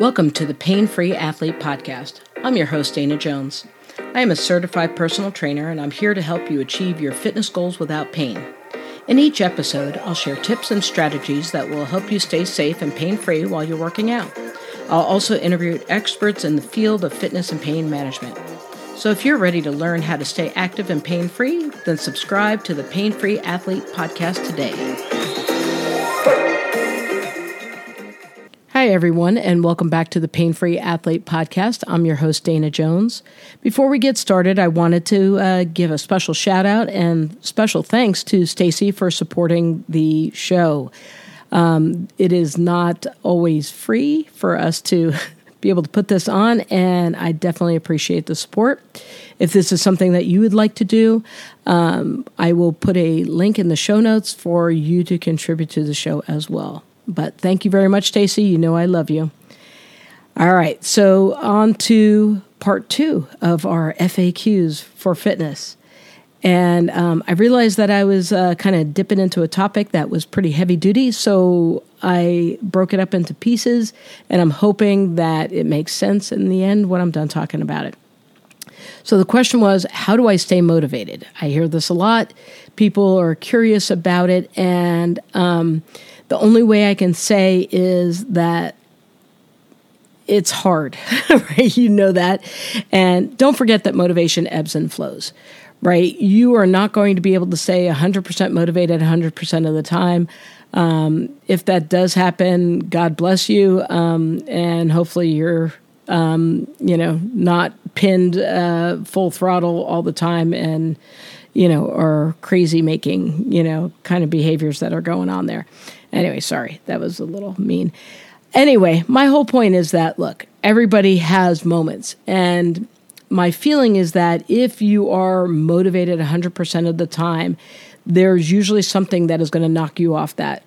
Welcome to the Pain Free Athlete Podcast. I'm your host, Dana Jones. I am a certified personal trainer and I'm here to help you achieve your fitness goals without pain. In each episode, I'll share tips and strategies that will help you stay safe and pain free while you're working out. I'll also interview experts in the field of fitness and pain management. So if you're ready to learn how to stay active and pain free, then subscribe to the Pain Free Athlete Podcast today. Hi, everyone, and welcome back to the Pain Free Athlete Podcast. I'm your host, Dana Jones. Before we get started, I wanted to uh, give a special shout out and special thanks to Stacy for supporting the show. Um, it is not always free for us to be able to put this on, and I definitely appreciate the support. If this is something that you would like to do, um, I will put a link in the show notes for you to contribute to the show as well. But thank you very much, Stacy. You know I love you. All right, so on to part two of our FAQs for fitness. And um, I realized that I was uh, kind of dipping into a topic that was pretty heavy duty. So I broke it up into pieces, and I'm hoping that it makes sense in the end when I'm done talking about it. So the question was, how do I stay motivated? I hear this a lot. People are curious about it. And um, the only way I can say is that it's hard, right? You know that. And don't forget that motivation ebbs and flows, right? You are not going to be able to say 100% motivated 100% of the time. Um, if that does happen, God bless you. Um, and hopefully you're, um, you know, not pinned uh, full throttle all the time and, you know, or crazy making, you know, kind of behaviors that are going on there. Anyway, sorry, that was a little mean. Anyway, my whole point is that look, everybody has moments. And my feeling is that if you are motivated 100% of the time, there's usually something that is going to knock you off that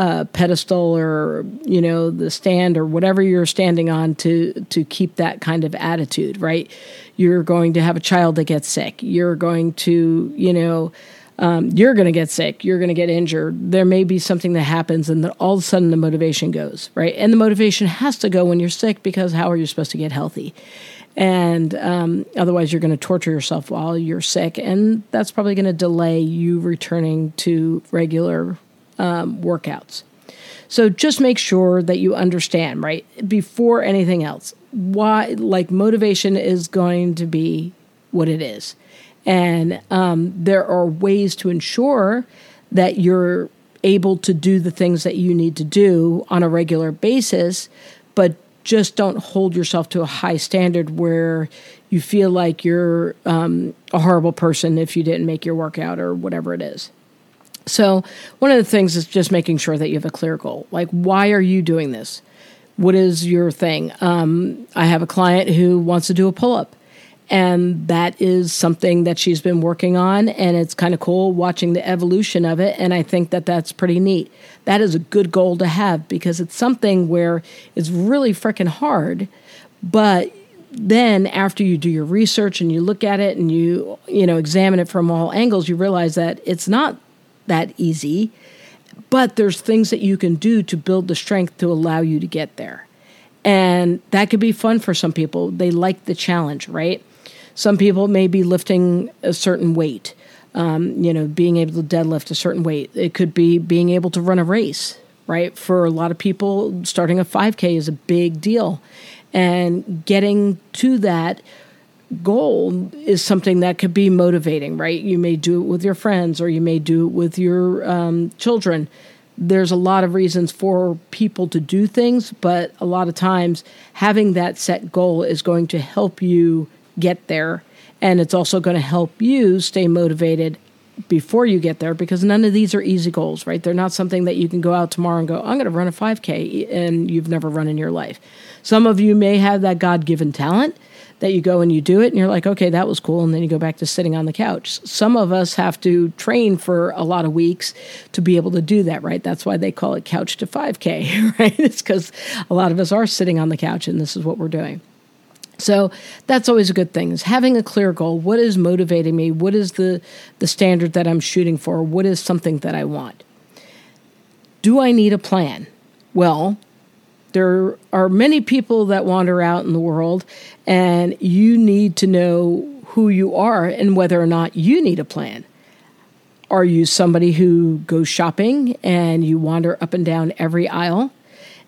uh, pedestal or you know the stand or whatever you're standing on to to keep that kind of attitude right you're going to have a child that gets sick you're going to you know um, you're going to get sick, you're going to get injured. There may be something that happens, and then all of a sudden the motivation goes, right? And the motivation has to go when you're sick because how are you supposed to get healthy? And um, otherwise, you're going to torture yourself while you're sick, and that's probably going to delay you returning to regular um, workouts. So just make sure that you understand, right, before anything else, why, like, motivation is going to be what it is. And um, there are ways to ensure that you're able to do the things that you need to do on a regular basis, but just don't hold yourself to a high standard where you feel like you're um, a horrible person if you didn't make your workout or whatever it is. So, one of the things is just making sure that you have a clear goal. Like, why are you doing this? What is your thing? Um, I have a client who wants to do a pull up and that is something that she's been working on and it's kind of cool watching the evolution of it and i think that that's pretty neat. That is a good goal to have because it's something where it's really freaking hard but then after you do your research and you look at it and you you know examine it from all angles you realize that it's not that easy but there's things that you can do to build the strength to allow you to get there. And that could be fun for some people. They like the challenge right some people may be lifting a certain weight, um, you know, being able to deadlift a certain weight. It could be being able to run a race, right? For a lot of people, starting a 5K is a big deal. And getting to that goal is something that could be motivating, right? You may do it with your friends or you may do it with your um, children. There's a lot of reasons for people to do things, but a lot of times having that set goal is going to help you get there. And it's also going to help you stay motivated before you get there because none of these are easy goals, right? They're not something that you can go out tomorrow and go, I'm going to run a 5K and you've never run in your life. Some of you may have that God given talent that you go and you do it and you're like, okay, that was cool. And then you go back to sitting on the couch. Some of us have to train for a lot of weeks to be able to do that, right? That's why they call it couch to 5K, right? It's because a lot of us are sitting on the couch and this is what we're doing. So that's always a good thing is having a clear goal. What is motivating me? What is the, the standard that I'm shooting for? What is something that I want? Do I need a plan? Well, There are many people that wander out in the world, and you need to know who you are and whether or not you need a plan. Are you somebody who goes shopping and you wander up and down every aisle?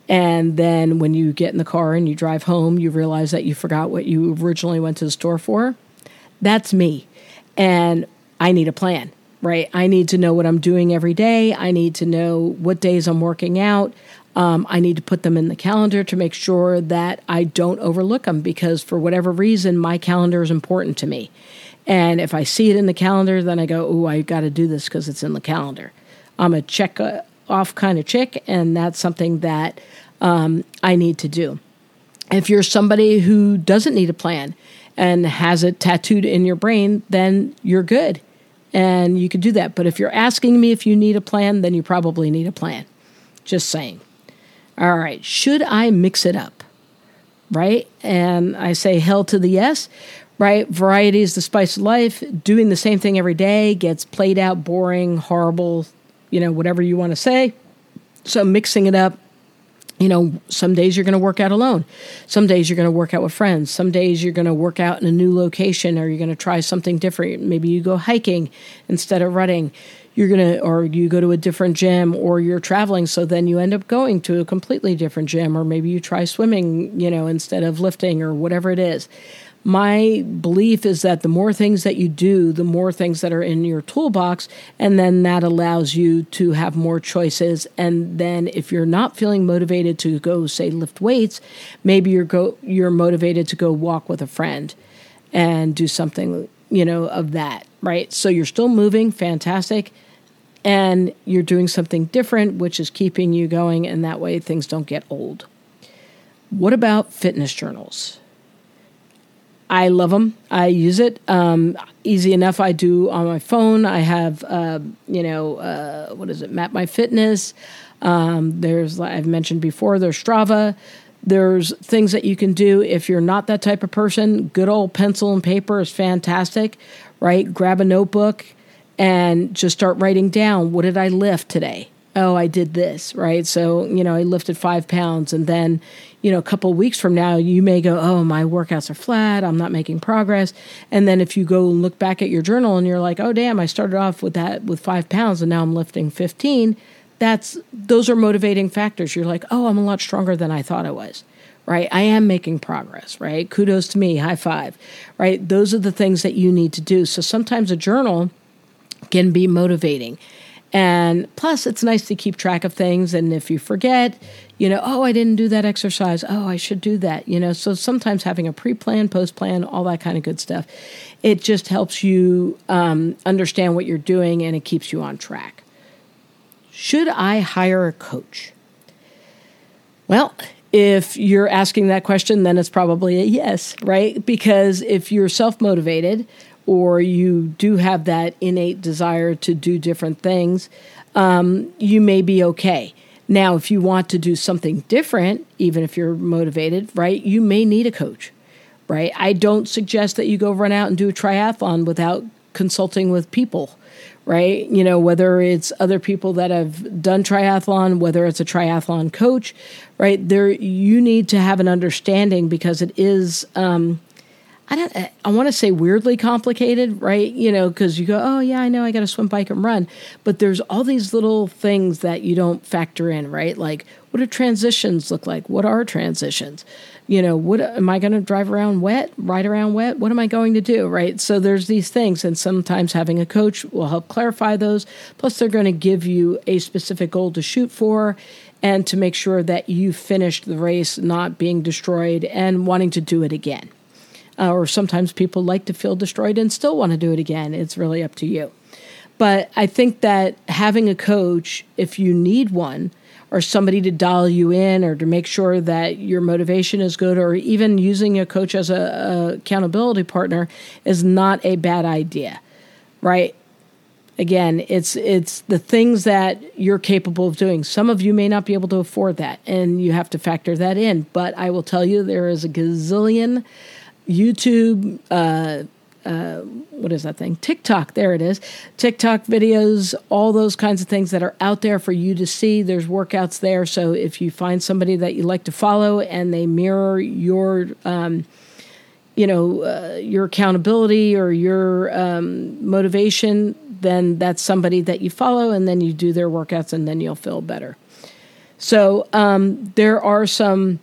And then when you get in the car and you drive home, you realize that you forgot what you originally went to the store for? That's me. And I need a plan, right? I need to know what I'm doing every day. I need to know what days I'm working out. Um, I need to put them in the calendar to make sure that I don't overlook them because, for whatever reason, my calendar is important to me. And if I see it in the calendar, then I go, oh, I got to do this because it's in the calendar. I'm a check uh, off kind of chick, and that's something that um, I need to do. If you're somebody who doesn't need a plan and has it tattooed in your brain, then you're good and you could do that. But if you're asking me if you need a plan, then you probably need a plan. Just saying. All right, should I mix it up? Right? And I say hell to the yes right? Variety is the spice of life. Doing the same thing every day gets played out, boring, horrible, you know, whatever you want to say. So mixing it up, you know, some days you're going to work out alone. Some days you're going to work out with friends. Some days you're going to work out in a new location or you're going to try something different. Maybe you go hiking instead of running. You're going to, or you go to a different gym or you're traveling. So then you end up going to a completely different gym or maybe you try swimming, you know, instead of lifting or whatever it is my belief is that the more things that you do, the more things that are in your toolbox, and then that allows you to have more choices. And then if you're not feeling motivated to go, say, lift weights, maybe you're go you're motivated to go walk with a friend and do something, you know, of that, right? So you're still moving, fantastic. And you're doing something different, which is keeping you going, and that way things don't get old. What about fitness journals? I love them. I use it. Um, easy enough. I do on my phone. I have, uh, you know, uh, what is it? Map My Fitness. Um, there's, I've mentioned before, there's Strava. There's things that you can do if you're not that type of person. Good old pencil and paper is fantastic, right? Grab a notebook and just start writing down what did I lift today? oh, I did this, right? So, you know, I lifted five pounds. And then, you know, a couple weeks from now, you may go, oh, my workouts are flat. I'm not making progress. And then if you go look back at your journal and you're like, oh, damn, I started off with that with five pounds and now I'm lifting 15, that's those are motivating factors. You're like, oh, I'm a lot stronger than I thought I was. Right. I am making progress. Right. Kudos to me. High five. Right. Those are the things that you need to do. So sometimes a journal can be motivating and plus, it's nice to keep track of things. And if you forget, you know, oh, I didn't do that exercise. Oh, I should do that. You know, so sometimes having a pre plan, post plan, all that kind of good stuff, it just helps you um, understand what you're doing and it keeps you on track. Should I hire a coach? Well, if you're asking that question, then it's probably a yes, right? Because if you're self motivated, or you do have that innate desire to do different things, um, you may be okay. Now, if you want to do something different, even if you're motivated, right, you may need a coach, right? I don't suggest that you go run out and do a triathlon without consulting with people, right? You know, whether it's other people that have done triathlon, whether it's a triathlon coach, right? There, you need to have an understanding because it is. Um, I don't. I want to say weirdly complicated, right? You know, because you go, oh yeah, I know, I got to swim, bike, and run, but there's all these little things that you don't factor in, right? Like, what do transitions look like? What are transitions? You know, what am I going to drive around wet, ride around wet? What am I going to do, right? So there's these things, and sometimes having a coach will help clarify those. Plus, they're going to give you a specific goal to shoot for, and to make sure that you finished the race not being destroyed and wanting to do it again uh, or sometimes people like to feel destroyed and still want to do it again. It's really up to you. But I think that having a coach, if you need one, or somebody to dial you in or to make sure that your motivation is good or even using a coach as a, a, accountability partner is not a bad idea right again it's it's the things that you're capable of doing some of you may not be able to afford that and you have to factor that in but i will tell you there is a gazillion YouTube, uh, uh, what is that thing? TikTok. There it is. TikTok videos, all those kinds of things that are out there for you to see. There's workouts there. So if you find somebody that you like to follow and they mirror your, um, you know, uh, your accountability or your um, motivation, then that's somebody that you follow, and then you do their workouts, and then you'll feel better. So um, there are some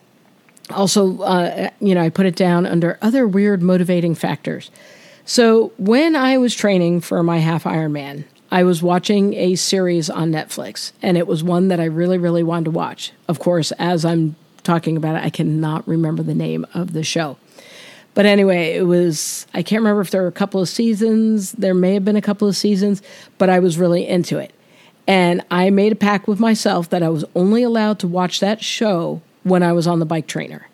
also, uh, you know, I put it down under other weird motivating factors. So when I was training for my half Ironman, I was watching a series on Netflix, and it was one that I really, really wanted to watch. Of course, as I'm talking about it, I cannot remember the name of the show. But anyway, it was, I can't remember if there were a couple of seasons. There may have been a couple of seasons, but I was really into it. And I made a pact with myself that I was only allowed to watch that show when I was on the bike trainer.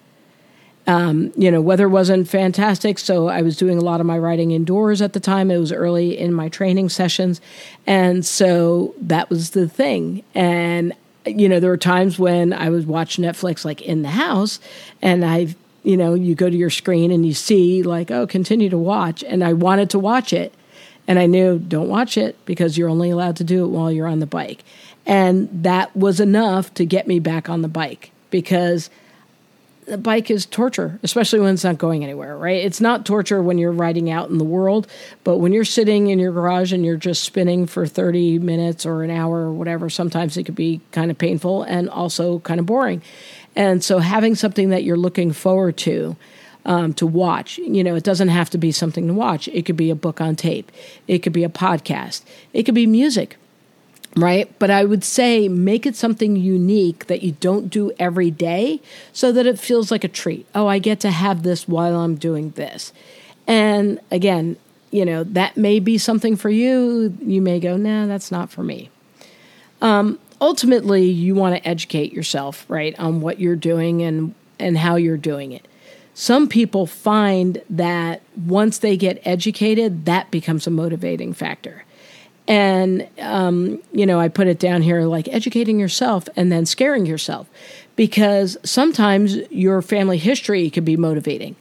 Um, you know, weather wasn't fantastic, so I was doing a lot of my riding indoors at the time. It was early in my training sessions. And so that was the thing. And, you know, there were times when I would watch Netflix like in the house and I, you know, you go to your screen and you see like, oh, continue to watch. And I wanted to watch it. And I knew, don't watch it because you're only allowed to do it while you're on the bike. And that was enough to get me back on the bike because the bike is torture, especially when it's not going anywhere, right? It's not torture when you're riding out in the world, but when you're sitting in your garage and you're just spinning for 30 minutes or an hour or whatever, sometimes it could be kind of painful and also kind of boring. And so having something that you're looking forward to, um, to watch. You know, it doesn't have to be something to watch. It could be a book on tape. It could be a podcast. It could be music right? But I would say make it something unique that you don't do every day so that it feels like a treat. Oh, I get to have this while I'm doing this. And again, you know, that may be something for you. You may go, nah, that's not for me. Um, ultimately, you want to educate yourself, right, on what you're doing and, and how you're doing it. Some people find that once they get educated, that becomes a motivating factor. And, um, you know, I put it down here like educating yourself and then scaring yourself because sometimes your family history can be motivating,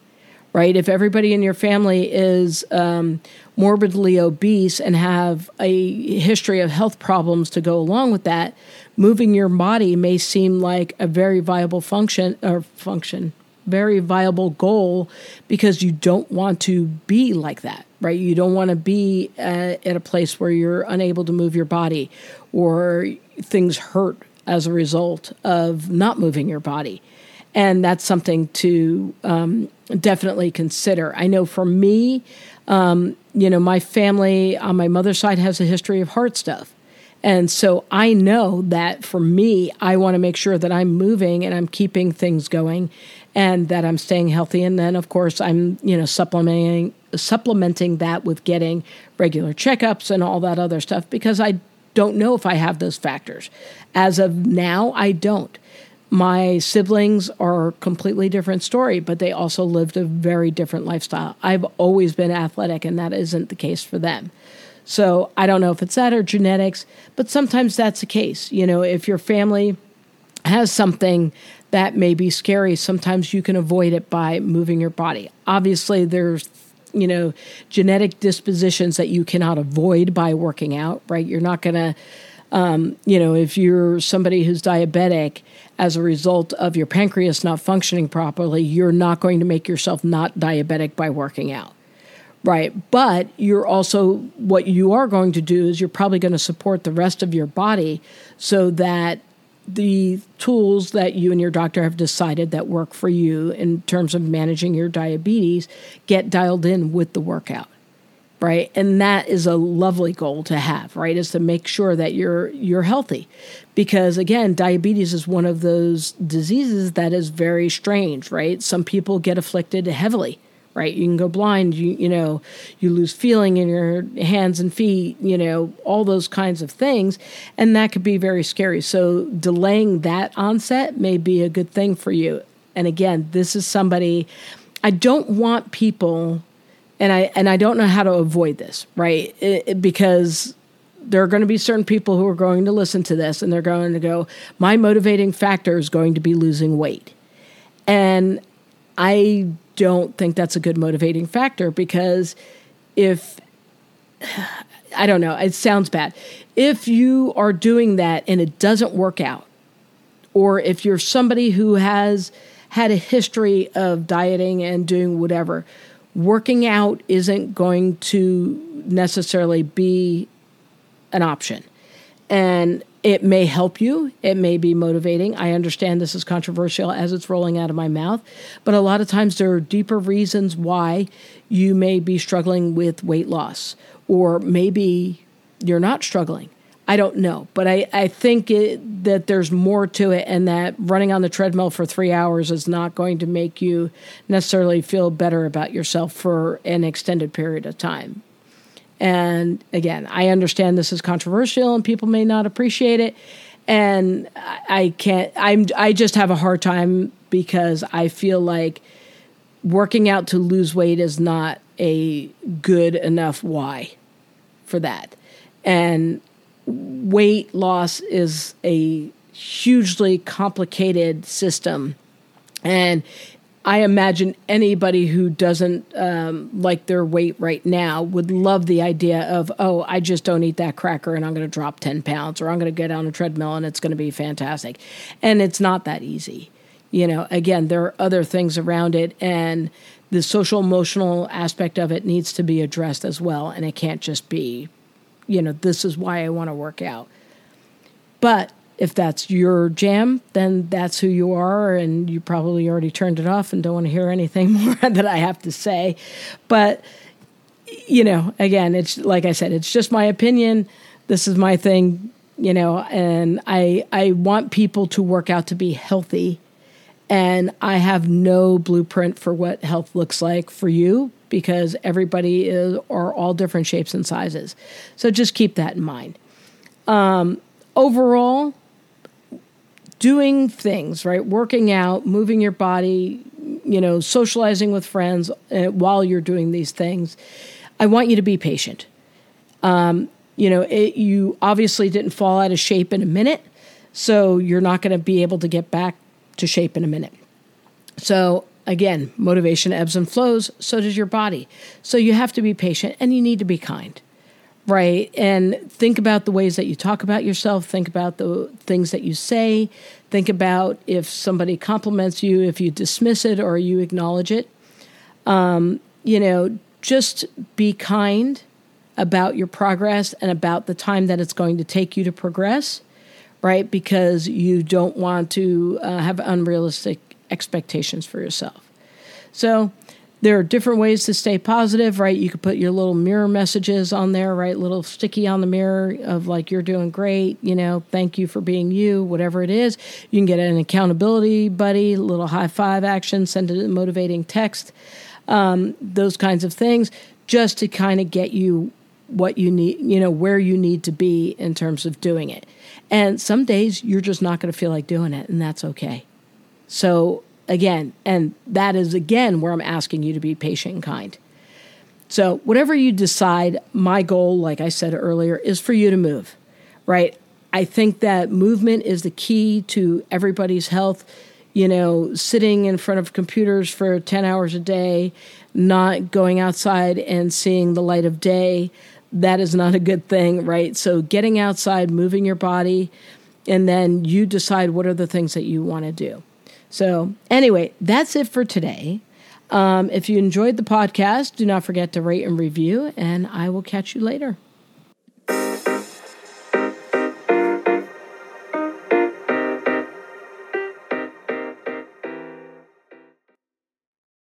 right? If everybody in your family is um, morbidly obese and have a history of health problems to go along with that, moving your body may seem like a very viable function or function, very viable goal because you don't want to be like that right? You don't want to be uh, at a place where you're unable to move your body or things hurt as a result of not moving your body. And that's something to um, definitely consider. I know for me, um, you know, my family on my mother's side has a history of heart stuff. And so I know that for me, I want to make sure that I'm moving and I'm keeping things going and that I'm staying healthy. And then, of course, I'm, you know, supplementing supplementing that with getting regular checkups and all that other stuff because I don't know if I have those factors. As of now, I don't. My siblings are a completely different story, but they also lived a very different lifestyle. I've always been athletic, and that isn't the case for them. So I don't know if it's that or genetics, but sometimes that's the case. You know, if your family has something that may be scary, sometimes you can avoid it by moving your body. Obviously, there's you know, genetic dispositions that you cannot avoid by working out, right? You're not going to, um, you know, if you're somebody who's diabetic as a result of your pancreas not functioning properly, you're not going to make yourself not diabetic by working out. Right. But you're also, what you are going to do is you're probably going to support the rest of your body so that the tools that you and your doctor have decided that work for you in terms of managing your diabetes get dialed in with the workout right? And that is a lovely goal to have right? Is to make sure that you're you're healthy. Because again diabetes is one of those diseases that is very strange right? Some people get afflicted heavily right? You can go blind, you you know, you lose feeling in your hands and feet, you know, all those kinds of things, and that could be very scary. So delaying that onset may be a good thing for you. And again, this is somebody I don't want people and I and I don't know how to avoid this, right? It, it, because there are going to be certain people who are going to listen to this and they're going to go, my motivating factor is going to be losing weight. And I don't think that's a good motivating factor because if I don't know, it sounds bad. If you are doing that and it doesn't work out, or if you're somebody who has had a history of dieting and doing whatever, working out isn't going to necessarily be an option. And it may help you, it may be motivating. I understand this is controversial as it's rolling out of my mouth, but a lot of times there are deeper reasons why you may be struggling with weight loss, or maybe you're not struggling. I don't know, but I, I think it, that there's more to it, and that running on the treadmill for three hours is not going to make you necessarily feel better about yourself for an extended period of time. And again, I understand this is controversial and people may not appreciate it. And I can't, I'm, I just have a hard time because I feel like working out to lose weight is not a good enough why for that. And weight loss is a hugely complicated system. And I imagine anybody who doesn't um, like their weight right now would love the idea of, oh, I just don't eat that cracker and I'm going to drop 10 pounds or I'm going to get on a treadmill and it's going to be fantastic. And it's not that easy. You know, again, there are other things around it and the social emotional aspect of it needs to be addressed as well. And it can't just be you know, this is why I want to work out. But if that's your jam, then that's who you are, and you probably already turned it off and don't want to hear anything more that I have to say. But, you know, again, it's like I said, it's just my opinion. This is my thing, you know, and I I want people to work out to be healthy. And I have no blueprint for what health looks like for you because everybody is are all different shapes and sizes. So just keep that in mind. Um, overall, doing things right, working out, moving your body, you know, socializing with friends uh, while you're doing these things. I want you to be patient. Um, you know, it, you obviously didn't fall out of shape in a minute, so you're not going to be able to get back to shape in a minute. So Again, motivation ebbs and flows, so does your body. So you have to be patient and you need to be kind, right? And think about the ways that you talk about yourself, think about the things that you say, think about if somebody compliments you, if you dismiss it or you acknowledge it. Um, you know, just be kind about your progress and about the time that it's going to take you to progress, right? Because you don't want to uh, have unrealistic expectations for yourself. So there are different ways to stay positive, right? You could put your little mirror messages on there, right? Little sticky on the mirror of like, you're doing great, you know, thank you for being you, whatever it is. You can get an accountability buddy, little high five action, send a motivating text, um, those kinds of things, just to kind of get you what you need, you know, where you need to be in terms of doing it. And some days you're just not going to feel like doing it, and that's okay. So, again, and that is again where I'm asking you to be patient and kind. So, whatever you decide, my goal, like I said earlier, is for you to move, right? I think that movement is the key to everybody's health. You know, sitting in front of computers for 10 hours a day, not going outside and seeing the light of day, that is not a good thing, right? So, getting outside, moving your body, and then you decide what are the things that you want to do. So, anyway, that's it for today. Um, if you enjoyed the podcast, do not forget to rate and review, and I will catch you later.